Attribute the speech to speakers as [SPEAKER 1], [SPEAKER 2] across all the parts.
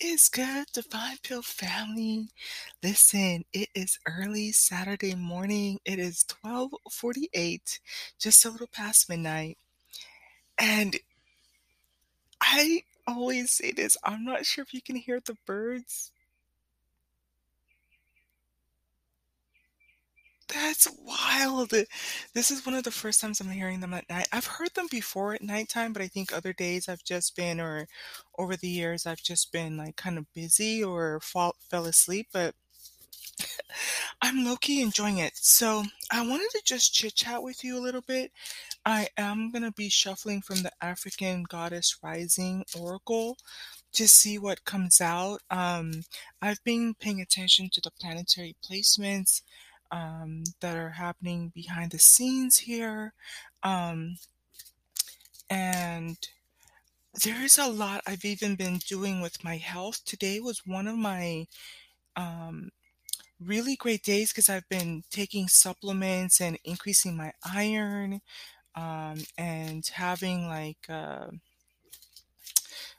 [SPEAKER 1] is good, Divine Pill family? Listen, it is early Saturday morning. It is 12:48, just a little past midnight. And I always say this, I'm not sure if you can hear the birds. That's wild. This is one of the first times I'm hearing them at night. I've heard them before at nighttime, but I think other days I've just been, or over the years, I've just been like kind of busy or fall, fell asleep. But I'm low key enjoying it. So I wanted to just chit chat with you a little bit. I am going to be shuffling from the African Goddess Rising Oracle to see what comes out. Um, I've been paying attention to the planetary placements um, that are happening behind the scenes here. Um, and there is a lot I've even been doing with my health. Today was one of my um, really great days because I've been taking supplements and increasing my iron um, and having like uh,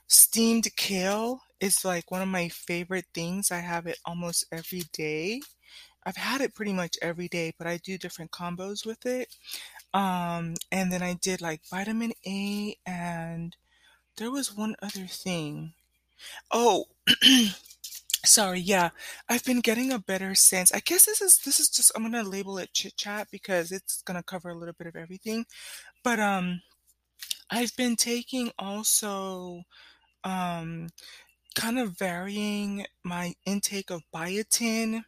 [SPEAKER 1] steamed kale is like one of my favorite things. I have it almost every day. I've had it pretty much every day, but I do different combos with it. Um, and then I did like vitamin A and there was one other thing. Oh, sorry, yeah. I've been getting a better sense. I guess this is this is just I'm gonna label it chit chat because it's gonna cover a little bit of everything. But um I've been taking also um kind of varying my intake of biotin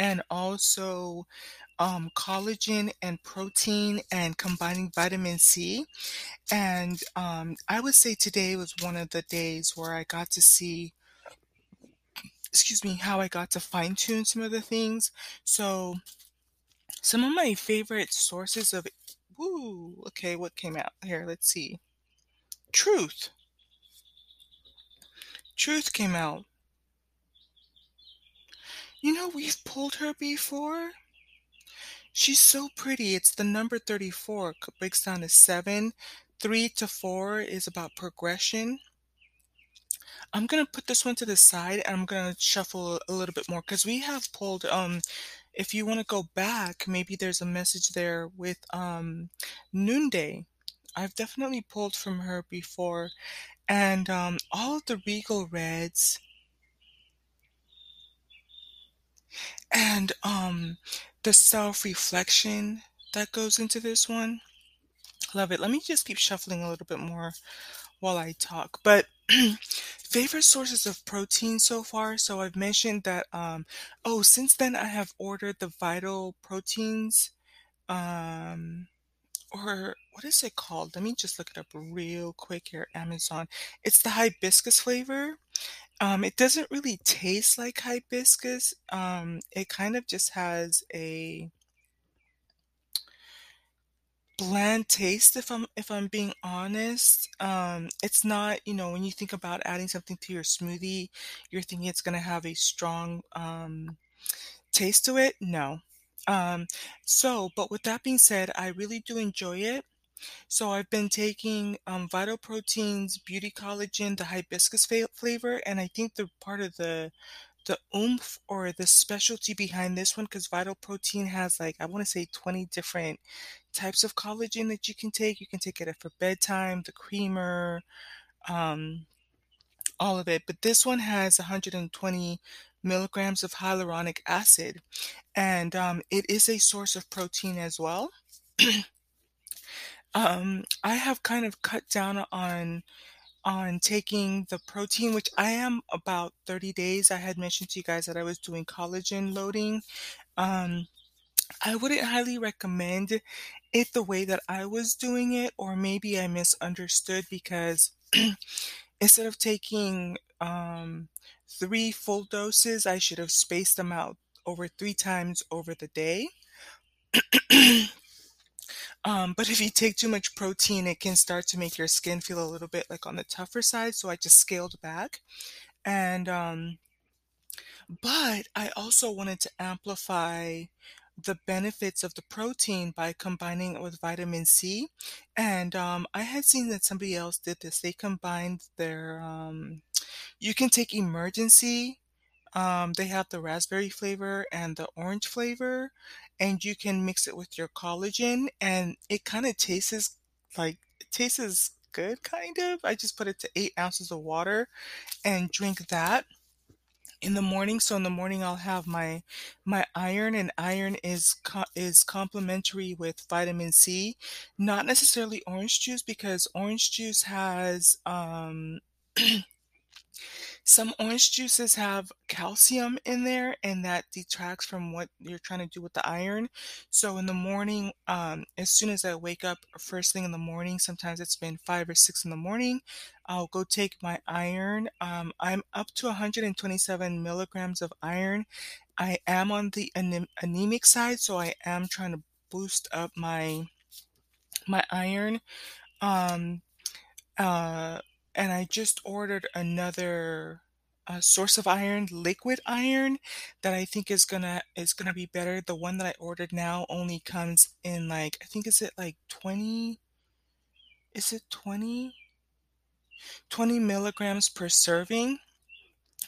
[SPEAKER 1] and also um, collagen and protein and combining vitamin C. And um, I would say today was one of the days where I got to see, excuse me, how I got to fine tune some of the things. So, some of my favorite sources of, woo, okay, what came out here? Let's see. Truth. Truth came out. You know, we've pulled her before. She's so pretty. It's the number 34. Breaks down to seven. Three to four is about progression. I'm gonna put this one to the side and I'm gonna shuffle a little bit more because we have pulled um if you want to go back, maybe there's a message there with um Noonday. I've definitely pulled from her before. And um all of the regal reds and um the self-reflection that goes into this one. Love it. Let me just keep shuffling a little bit more while I talk. But favorite sources of protein so far. So I've mentioned that um oh since then I have ordered the vital proteins um or what is it called? Let me just look it up real quick here. Amazon. It's the hibiscus flavor. Um, it doesn't really taste like hibiscus. Um, it kind of just has a bland taste if I'm if I'm being honest. Um, it's not, you know, when you think about adding something to your smoothie, you're thinking it's gonna have a strong um taste to it. No. Um, so, but with that being said, I really do enjoy it. So I've been taking um, Vital Proteins, Beauty Collagen, the hibiscus fa- flavor, and I think the part of the the oomph or the specialty behind this one, because Vital Protein has like I want to say 20 different types of collagen that you can take. You can take it for bedtime, the creamer, um, all of it. But this one has 120 milligrams of hyaluronic acid, and um, it is a source of protein as well. um, I have kind of cut down on on taking the protein, which I am about 30 days. I had mentioned to you guys that I was doing collagen loading. Um, I wouldn't highly recommend it the way that I was doing it, or maybe I misunderstood because instead of taking um, three full doses, I should have spaced them out over three times over the day. um, but if you take too much protein, it can start to make your skin feel a little bit like on the tougher side. So I just scaled back. And, um, but I also wanted to amplify the benefits of the protein by combining it with vitamin C. And um, I had seen that somebody else did this. They combined their um, You can take Emergen-C, um, they have the raspberry flavor and the orange flavor, and you can mix it with your collagen, and it kinda tastes like it tastes good, kind of. I just put it to 8 ounces of water and drink that in the morning. So in the morning, I'll have my my iron, and iron is co is complementary with vitamin C. Not necessarily orange juice because orange juice has, um some orange juices have calcium in there, and that detracts from what you're trying to do with the iron. So in the morning, um, as soon as I wake up first thing in the morning, sometimes it's been 5 or 6 in the morning, I'll go take my iron. Um, I'm up to 127 milligrams of iron. I am on the anem anemic side, so I am trying to boost up my my iron. Um, uh, and I just ordered another, uh, source of iron, liquid iron, that I think is gonna is gonna be better. The one that I ordered now only comes in, like I think is it, like, 20 is it 20? 20 milligrams per serving.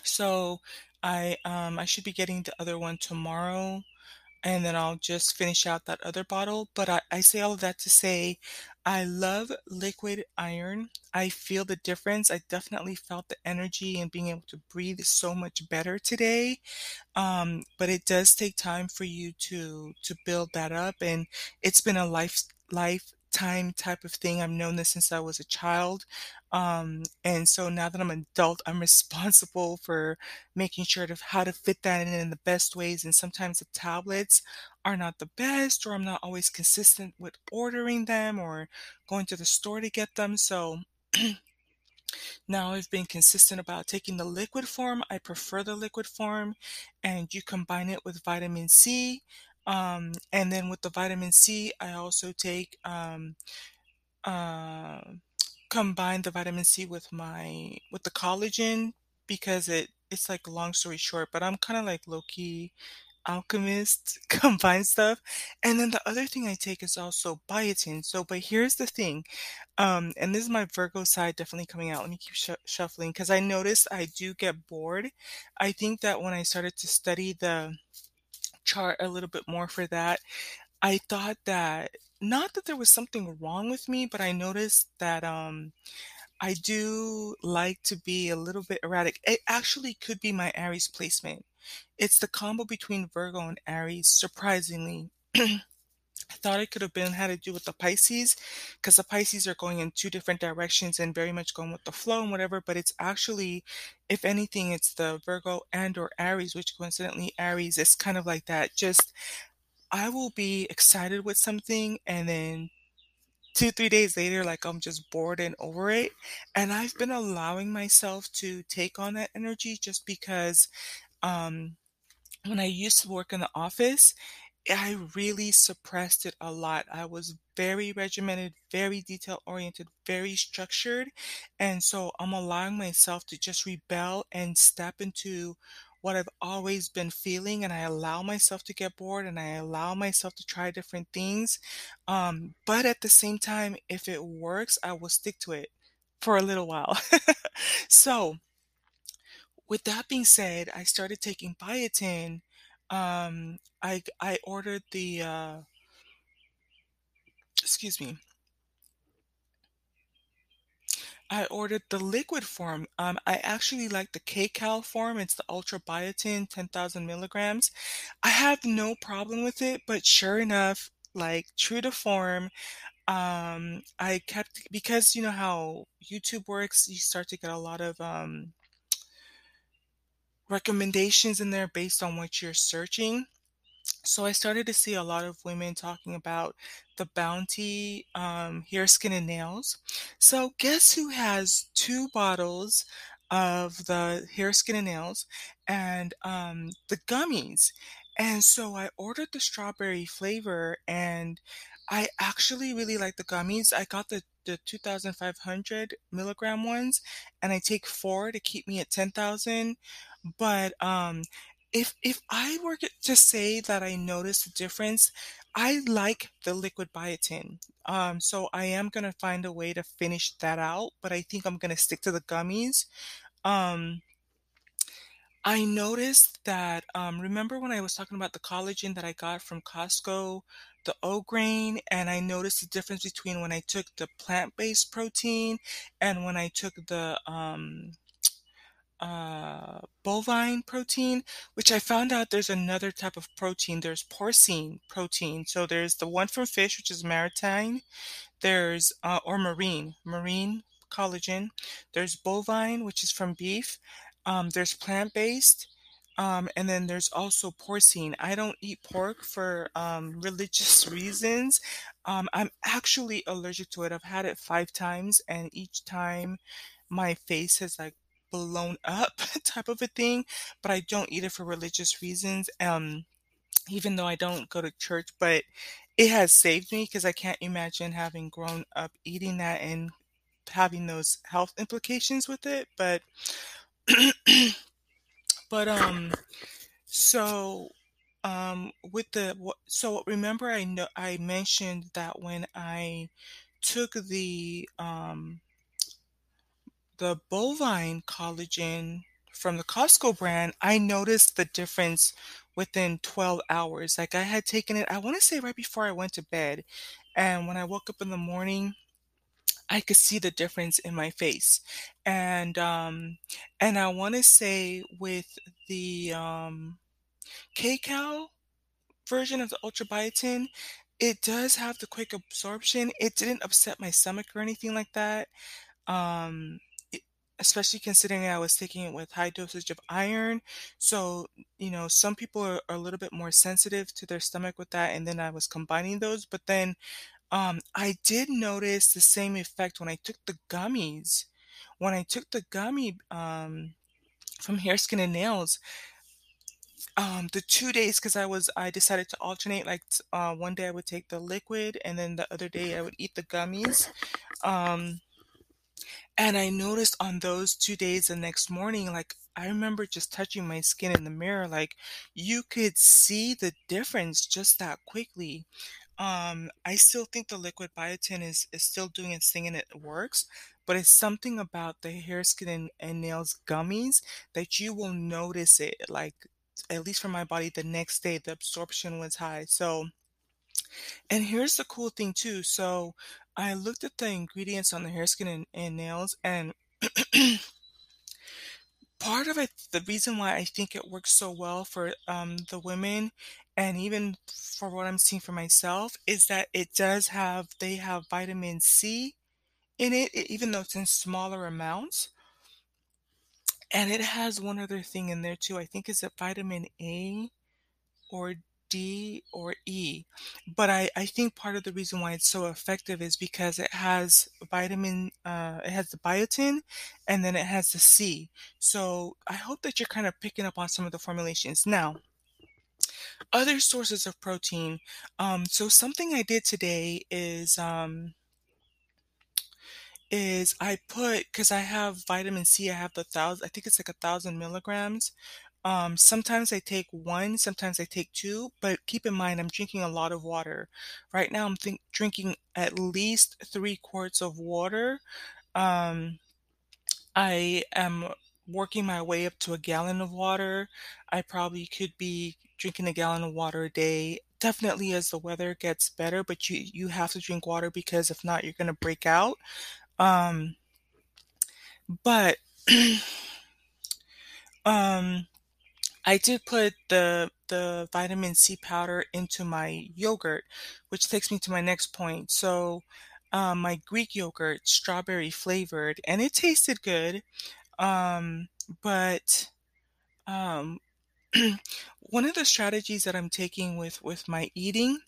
[SPEAKER 1] So I, um, I should be getting the other one tomorrow, and then I'll just finish out that other bottle. But I I say all of that to say I love liquid iron. I feel the difference. I definitely felt the energy and being able to breathe so much better today. Um, but it does take time for you to to build that up, and it's been a life life lifetime type of thing. I've known this since I was a child. Um, and so now that I'm an adult, I'm responsible for making sure to how to fit that in in the best ways, and sometimes the tablets are not the best, or I'm not always consistent with ordering them or going to the store to get them. So now I've been consistent about taking the liquid form. I prefer the liquid form, and you combine it with vitamin C. Um, and then with the vitamin C, I also take, um, uh, combine the vitamin C with my with the collagen because it it's like long story short, but I'm kinda like low-key alchemist, combine stuff. And then the other thing I take is also biotin. So but here's the thing, um, and this is my Virgo side definitely coming out. Let me keep shuffling because I noticed I do get bored. I think that when I started to study the chart a little bit more for that, I thought that not that there was something wrong with me, but I noticed that, um, I do like to be a little bit erratic. It actually could be my Aries placement. It's the combo between Virgo and Aries, surprisingly. I thought it could have been had to do with the Pisces because the Pisces are going in 2 different directions and very much going with the flow and whatever, but it's actually, if anything, it's the Virgo and or Aries, which coincidentally, Aries is kind of like that. Just I will be excited with something, and then 2, 3 days later, like, I'm just bored and over it. And I've been allowing myself to take on that energy just because, um, when I used to work in the office, I really suppressed it a lot. I was very regimented, very detail-oriented, very structured, and so I'm allowing myself to just rebel and step into what I've always been feeling, and I allow myself to get bored, and I allow myself to try different things. Um, but at the same time, if it works, I will stick to it for a little while. So with that being said, I started taking biotin. Um, I I ordered the, uh excuse me. I ordered the liquid form. Um, I actually like the Kcal form. It's the Ultra Biotin, 10,000 milligrams. I have no problem with it, but sure enough, like, true to form, um, I kept because you know how YouTube works, you start to get a lot of, um recommendations in there based on what you're searching. So I started to see a lot of women talking about the Bounty, um, hair, skin, and nails. So guess who has 2 bottles of the hair, skin, and nails and, um, the gummies? And so I ordered the strawberry flavor, and I actually really like the gummies. I got the the 2,500 milligram ones, and I take 4 to keep me at 10,000. But, um, if if I were to say that I noticed a difference, I like the liquid biotin. Um, so I am gonna find a way to finish that out, but I think I'm gonna stick to the gummies. Um, I noticed that, um, remember when I was talking about the collagen that I got from Costco, the Orgain, and I noticed the difference between when I took the plant-based protein and when I took the um, uh, bovine protein, which I found out there's another type of protein. There's porcine protein. So there's the one from fish, which is maritime, there's uh, or marine, marine collagen. There's bovine, which is from beef. Um, there's plant-based. Um, and then there's also porcine. I don't eat pork for um, religious reasons. Um, I'm actually allergic to it. I've had it five times, and each time my face has like blown up type of a thing, but I don't eat it for religious reasons. Um, even though I don't go to church, but it has saved me because I can't imagine having grown up eating that and having those health implications with it. But but um so um with the so remember I know I mentioned that when I took the um the bovine collagen from the Costco brand, I noticed the difference within 12 hours. Like I had taken it, I want to say right before I went to bed. And when I woke up in the morning, I could see the difference in my face. And um and I want to say with the um K-Cow version of the Ultra Biotin, it does have the quick absorption. It didn't upset my stomach or anything like that. Um, especially considering I was taking it with high dosage of iron. So, you know, some people are, are a little bit more sensitive to their stomach with that, and then I was combining those. But then um, I did notice the same effect when I took the gummies. When I took the gummy um, from Hair, Skin, and Nails, um, the 2 days, because I was I decided to alternate, like, uh, one day I would take the liquid, and then the other day I would eat the gummies. Um, and I noticed on those 2 days the next morning, like, I remember just touching my skin in the mirror, like, you could see the difference just that quickly. Um, I still think the liquid biotin is is still doing its thing and it works, but it's something about the hair, skin, and, and nails gummies that you will notice it. Like, at least for my body, the next day the absorption was high. So, and here's the cool thing too. So, I looked at the ingredients on the hair, skin, and, and nails, and part of it, the reason why I think it works so well for um, the women and even for what I'm seeing for myself is that it does have, they have vitamin C in it, even though it's in smaller amounts. And it has one other thing in there too. I think is it vitamin A or D or E. But I, I think part of the reason why it's so effective is because it has vitamin, uh, it has the biotin and then it has the C. So I hope that you're kind of picking up on some of the formulations. Now, other sources of protein. Um, so something I did today is um, is I put because I have vitamin C. I have the thousand. I think it's like a thousand milligrams. Um, sometimes I take one, sometimes I take two, but keep in mind I'm drinking a lot of water. Right now I'm drinking at least three quarts of water. Um, I am working my way up to a gallon of water. I probably could be drinking a gallon of water a day. Definitely as the weather gets better, but you you have to drink water because if not, you're gonna break out. Um, but um, I did put the the vitamin C powder into my yogurt, which takes me to my next point. So, um, my Greek yogurt, strawberry flavored, and it tasted good. Um, but um, one of the strategies that I'm taking with with my eating,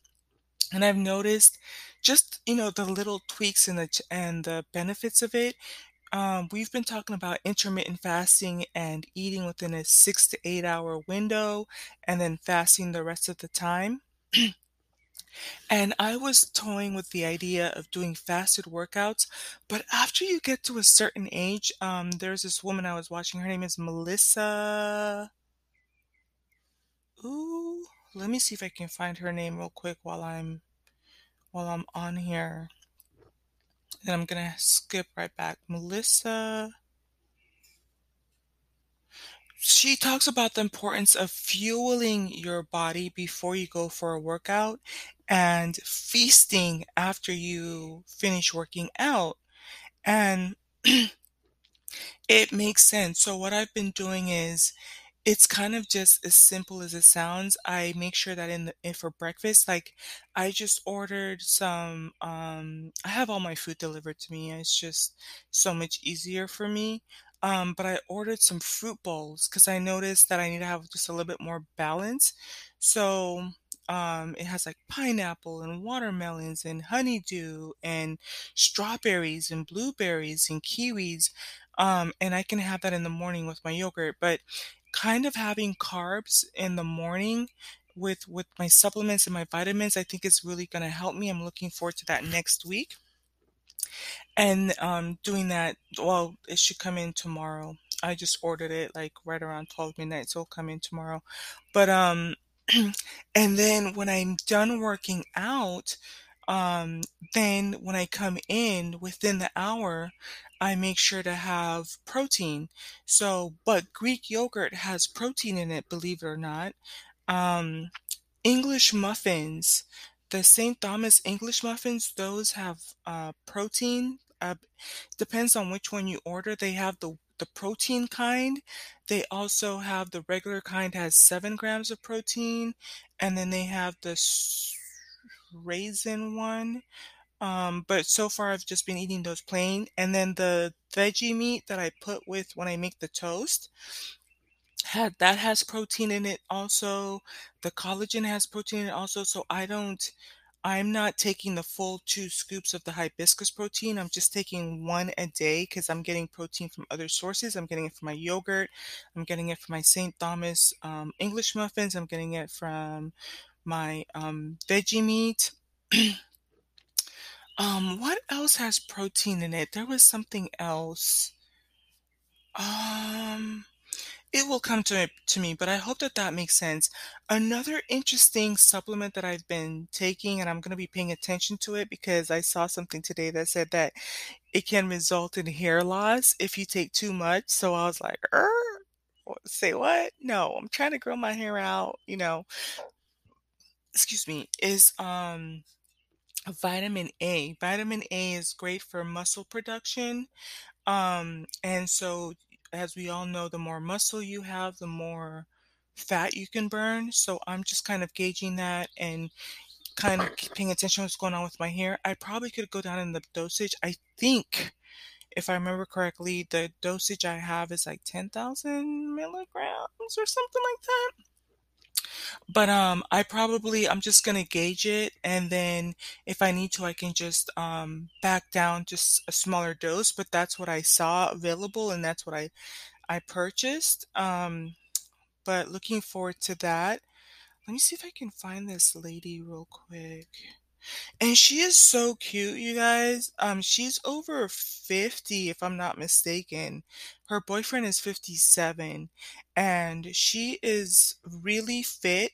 [SPEAKER 1] and I've noticed just you know the little tweaks and the and the benefits of it. Um, we've been talking about intermittent fasting and eating within a six to eight hour window, and then fasting the rest of the time. And I was toying with the idea of doing fasted workouts, but after you get to a certain age, um, there's this woman I was watching. Her name is Melissa. Ooh, let me see if I can find her name real quick while I'm while I'm on here. And I'm gonna skip right back. Melissa. She talks about the importance of fueling your body before you go for a workout and feasting after you finish working out. And it makes sense. So what I've been doing is it's kind of just as simple as it sounds. I make sure that in the for breakfast, like I just ordered some um I have all my food delivered to me. It's just so much easier for me. Um, but I ordered some fruit bowls because I noticed that I need to have just a little bit more balance. So um it has like pineapple and watermelons and honeydew and strawberries and blueberries and kiwis. Um, and I can have that in the morning with my yogurt. But kind of having carbs in the morning with with my supplements and my vitamins, I think is really gonna help me. I'm looking forward to that next week. And um, doing that, well, it should come in tomorrow. I just ordered it like right around 12 midnight, so it'll come in tomorrow. But um, and then when I'm done working out, um, then when I come in within the hour, I make sure to have protein. So, but Greek yogurt has protein in it, believe it or not. Um, English muffins, the St. Thomas English muffins, those have uh, protein. Uh, depends on which one you order. They have the the protein kind. They also have the regular kind has seven grams of protein, and then they have the raisin one. Um, but so far I've just been eating those plain, and then the veggie meat that I put with when I make the toast had that has protein in it also. The collagen has protein in it also. So I don't, I'm not taking the full two scoops of the hibiscus protein. I'm just taking one a day because I'm getting protein from other sources. I'm getting it from my yogurt. I'm getting it from my St. Thomas um, English muffins. I'm getting it from my um, veggie meat. um, what else has protein in it? There was something else. Um, It will come to to me, but I hope that that makes sense. Another interesting supplement that I've been taking, and I'm going to be paying attention to it because I saw something today that said that it can result in hair loss if you take too much. So I was like, er, say what? No, I'm trying to grow my hair out, you know. Excuse me, is um vitamin A. Vitamin A is great for muscle production. Um, and so, as we all know, the more muscle you have, the more fat you can burn. So I'm just kind of gauging that and kind of paying attention to what's going on with my hair. I probably could go down in the dosage. I think, if I remember correctly, the dosage I have is like 10,000 milligrams or something like that. But um, I probably I'm just gonna gauge it, and then if I need to, I can just um back down just a smaller dose. But that's what I saw available, and that's what I I purchased. Um, but looking forward to that. Let me see if I can find this lady real quick. And she is so cute, you guys. Um, she's over 50, if I'm not mistaken. Her boyfriend is 57, and she is really fit,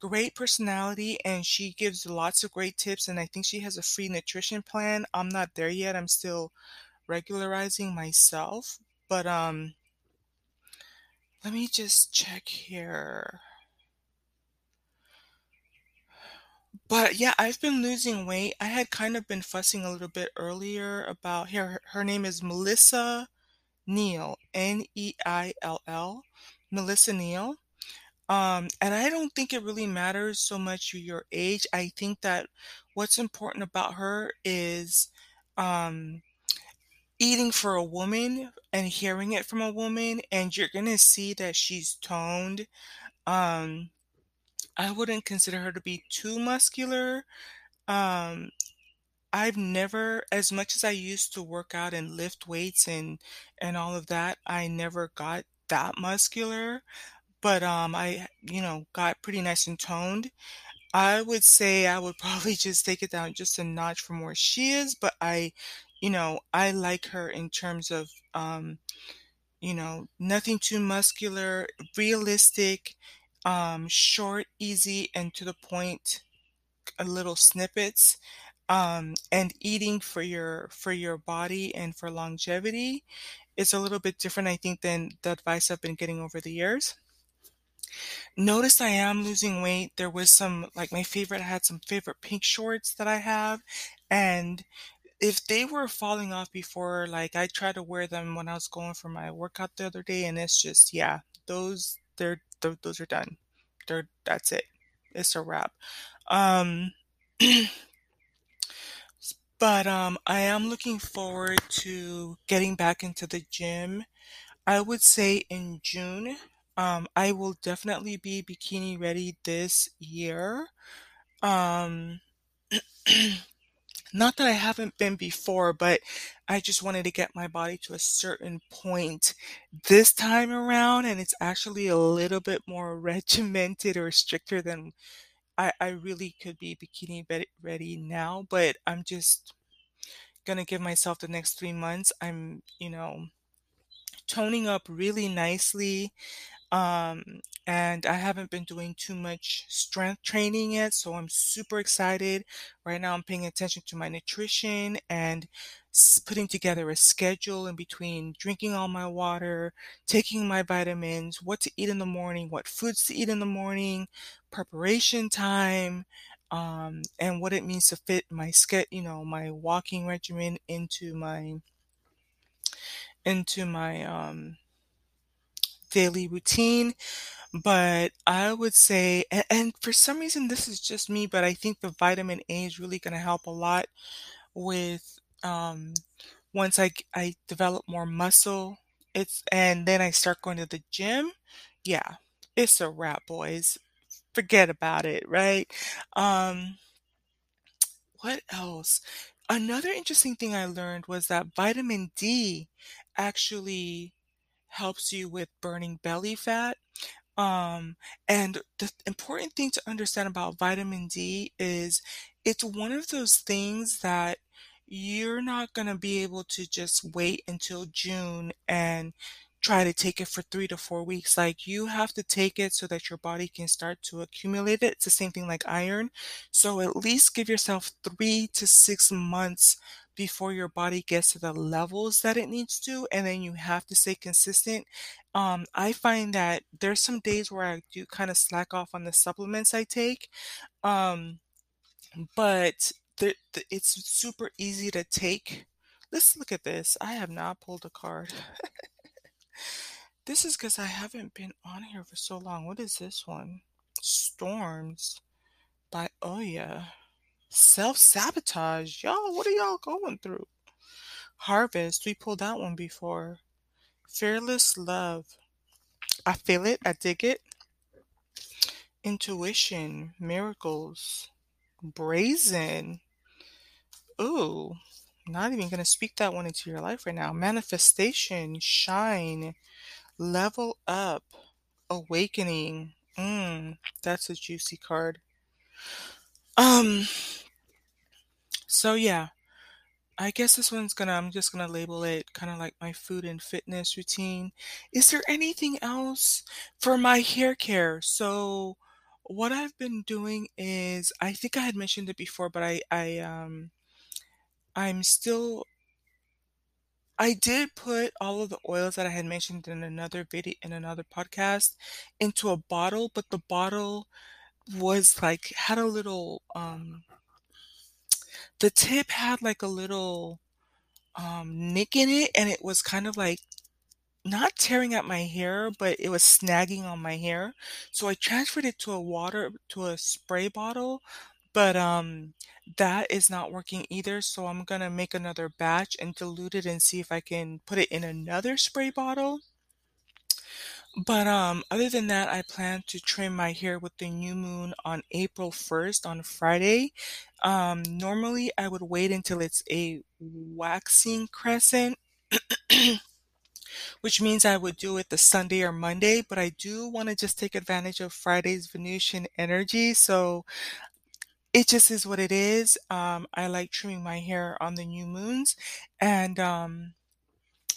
[SPEAKER 1] great personality, and she gives lots of great tips. And I think she has a free nutrition plan. I'm not there yet. I'm still regularizing myself. But um, let me just check here. But yeah, I've been losing weight. I had kind of been fussing a little bit earlier about her. Her name is Melissa Neill, N-E-I-L-L, Melissa Neill. Um, and I don't think it really matters so much your age. I think that what's important about her is um, eating for a woman and hearing it from a woman, and you're gonna see that she's toned. Um, I wouldn't consider her to be too muscular. Um, I've never, as much as I used to work out and lift weights and and all of that, I never got that muscular. But um, I, you know, got pretty nice and toned. I would say I would probably just take it down just a notch from where she is, but I, you know, I like her in terms of um, you know, nothing too muscular, realistic, um, short, easy, and to the point, little snippets, um, and eating for your for your body and for longevity. it's a little bit different, I think, than the advice I've been getting over the years. Notice I am losing weight. There was some, like my favorite, I had some favorite pink shorts that I have. And if they were falling off before, like I tried to wear them when I was going for my workout the other day, and it's just, yeah, those, they're, th- those are done. They're, that's it. It's a wrap. Um, but um, I am looking forward to getting back into the gym. I would say in June. Um, I will definitely be bikini ready this year. Um, not that I haven't been before, but I just wanted to get my body to a certain point this time around, and it's actually a little bit more regimented or stricter than I, I really could be bikini ready now, but I'm just gonna give myself the next three months. I'm, you know, toning up really nicely. Um, and I haven't been doing too much strength training yet, so I'm super excited. Right now, I'm paying attention to my nutrition and putting together a schedule in between drinking all my water, taking my vitamins, what to eat in the morning, what foods to eat in the morning, preparation time, um, and what it means to fit my ske- you know, my walking regimen into my into my um daily routine but I would say, and, and for some reason, this is just me, but I think the vitamin A is really going to help a lot with um, once I, I develop more muscle. It's and then I start going to the gym. Yeah, it's a wrap, boys. Forget about it, right? Um, what else? Another interesting thing I learned was that vitamin D actually helps you with burning belly fat. Um, and the important thing to understand about vitamin D is it's one of those things that you're not going to be able to just wait until June and try to take it for three to four weeks. Like you have to take it so that your body can start to accumulate it. It's the same thing like iron. So at least give yourself three to six months before your body gets to the levels that it needs to, and then you have to stay consistent um, I find that there's some days where I do kind of slack off on the supplements I take, um, but the, the, it's super easy to take. Let's look at this. I have not pulled a card. This is because I haven't been on here for so long. What is this one? Storms by Oya. Self-sabotage. Y'all, what are y'all going through? Harvest. We pulled that one before. Fearless love. I feel it. I dig it. Intuition, miracles, brazen. Ooh, not even going to speak that one into your life right now. Manifestation, shine, level up, awakening. Mm, that's a juicy card. Um, so yeah, I guess this one's gonna, I'm just gonna label it kind of like my food and fitness routine. Is there anything else for my hair care? So what I've been doing is, I think I had mentioned it before, but I, I, um, I'm still, I did put all of the oils that I had mentioned in another video, in another podcast into a bottle, but the bottle was like, had a little, um, the tip had like a little, um, nick in it, and it was kind of like not tearing at my hair, but it was snagging on my hair. So I transferred it to a water, to a spray bottle, but um, that is not working either. So I'm gonna make another batch and dilute it and see if I can put it in another spray bottle. But um, other than that, I plan to trim my hair with the new moon on April 1st on Friday. Um, normally I would wait until it's a waxing crescent which means I would do it the Sunday or Monday, but I do want to just take advantage of Friday's Venusian energy. So it just is what it is. Um, I like trimming my hair on the new moons. And um,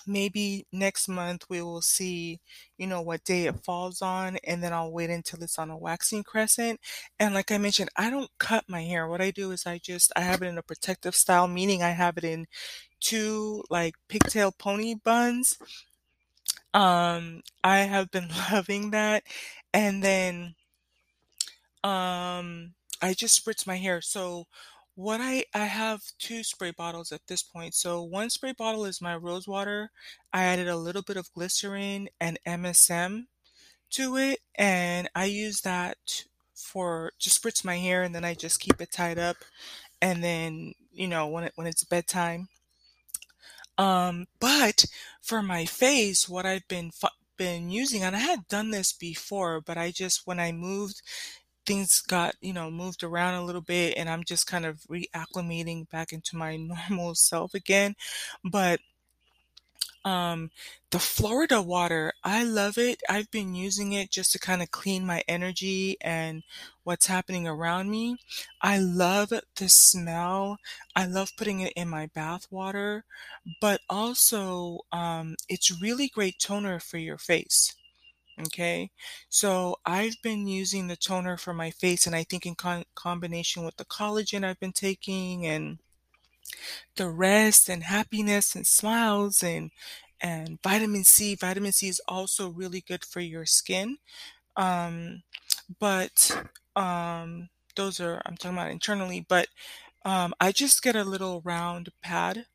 [SPEAKER 1] maybe next month we will see, you know, what day it falls on, and then I'll wait until it's on a waxing crescent. And like I mentioned, I don't cut my hair. What I do is I just I have it in a protective style, meaning I have it in two like pigtail pony buns. Um, I have been loving that. And then um I just spritz my hair. So what I I have two spray bottles at this point. So one spray bottle is my rose water. I added a little bit of glycerin and MSM to it, and I use that for to spritz my hair, and then I just keep it tied up. And then you know when it when it's bedtime. Um, but for my face, what I've been fu- been using, and I had done this before, but I just when I moved things got, you know, moved around a little bit and I'm just kind of reacclimating back into my normal self again. But um the Florida water, I love it. I've been using it just to kind of clean my energy and what's happening around me. I love the smell. I love putting it in my bath water, but also um it's really great toner for your face. Okay, so I've been using the toner for my face, and I think in con combination with the collagen I've been taking and the rest and happiness and smiles and and vitamin C. Vitamin C is also really good for your skin. Um, but um, those are I'm talking about internally, but um, I just get a little round pad.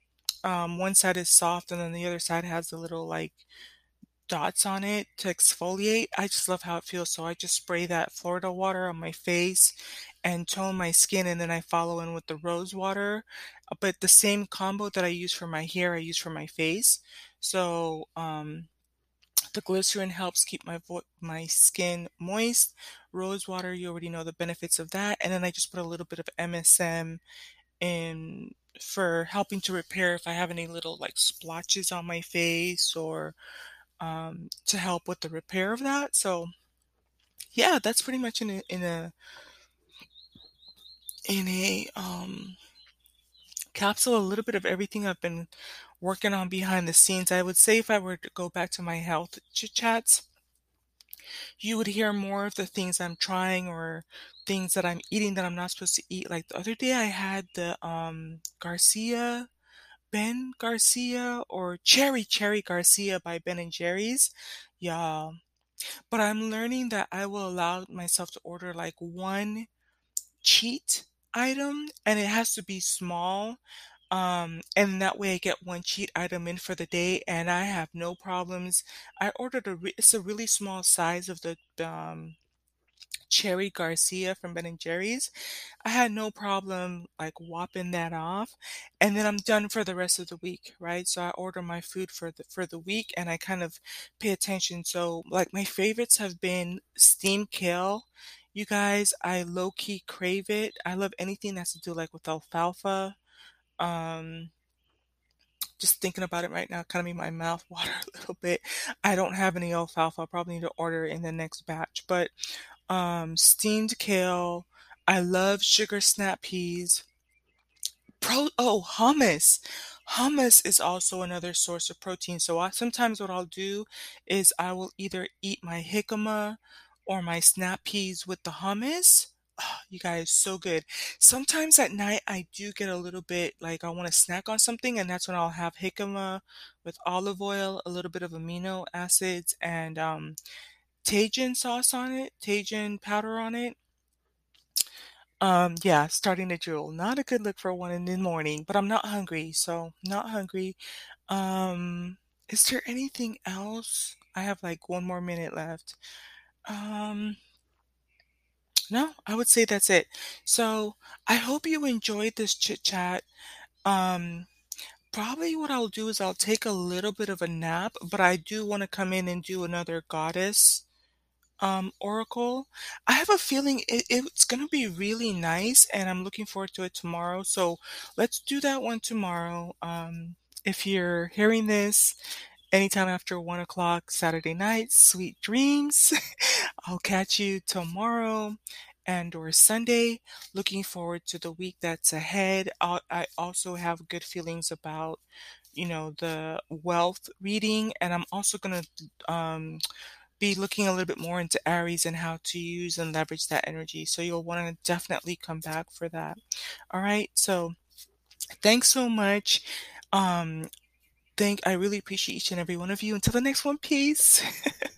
[SPEAKER 1] Um, one side is soft, and then the other side has a little like dots on it to exfoliate. I just love how it feels. So I just spray that Florida water on my face and tone my skin, and then I follow in with the rose water. Uh, But the same combo that I use for my hair, I use for my face. So um, the glycerin helps keep my vo- my skin moist. Rose water, you already know the benefits of that. And then I just put a little bit of MSM in for helping to repair if I have any little like splotches on my face or um, to help with the repair of that. So yeah, that's pretty much in a in a in a um, capsule a little bit of everything I've been working on behind the scenes. I would say if I were to go back to my health chit chats, you would hear more of the things I'm trying or things that I'm eating that I'm not supposed to eat. Like the other day, I had the um, Garcia Ben Garcia or Cherry Cherry Garcia by Ben and Jerry's. Yeah, But I'm learning that I will allow myself to order like one cheat item and it has to be small. Um, and that way I get one cheat item in for the day and I have no problems. I ordered a, re- it's a really small size of the, um, Cherry Garcia from Ben and Jerry's. I had no problem like whopping that off, and then I'm done for the rest of the week, right? So I order my food for the for the week, and I kind of pay attention. So like my favorites have been steamed kale. You guys, I low key crave it. I love anything that's to do like with alfalfa. Um, just thinking about it right now, kind of made my mouth water a little bit. I don't have any alfalfa. I'll probably need to order in the next batch, but um, steamed kale. I love sugar snap peas. Pro oh, hummus. Hummus is also another source of protein. So I sometimes what I'll do is I will either eat my jicama or my snap peas with the hummus. Oh, you guys, so good. Sometimes at night I do get a little bit like I want to snack on something, and that's when I'll have jicama with olive oil, a little bit of amino acids, and um, Tajin sauce on it, Tajin powder on it. Um, yeah, starting to drool. Not a good look for one in the morning, but I'm not hungry, so not hungry. Um, is there anything else? I have like one more minute left. Um, no, I would say that's it. So I hope you enjoyed this chit chat. Um, probably what I'll do is I'll take a little bit of a nap, but I do want to come in and do another goddess um, Oracle. I have a feeling it, it's going to be really nice, and I'm looking forward to it tomorrow. So let's do that one tomorrow. Um, if you're hearing this anytime after one o'clock Saturday night, sweet dreams. I'll catch you tomorrow and or Sunday. Looking forward to the week that's ahead. i also have good feelings about you know, the wealth reading, and I'm also gonna um, be looking a little bit more into Aries and how to use and leverage that energy. So you'll want to definitely come back for that. All right. So thanks so much. Um, thank I really appreciate each and every one of you. Until the next one, peace.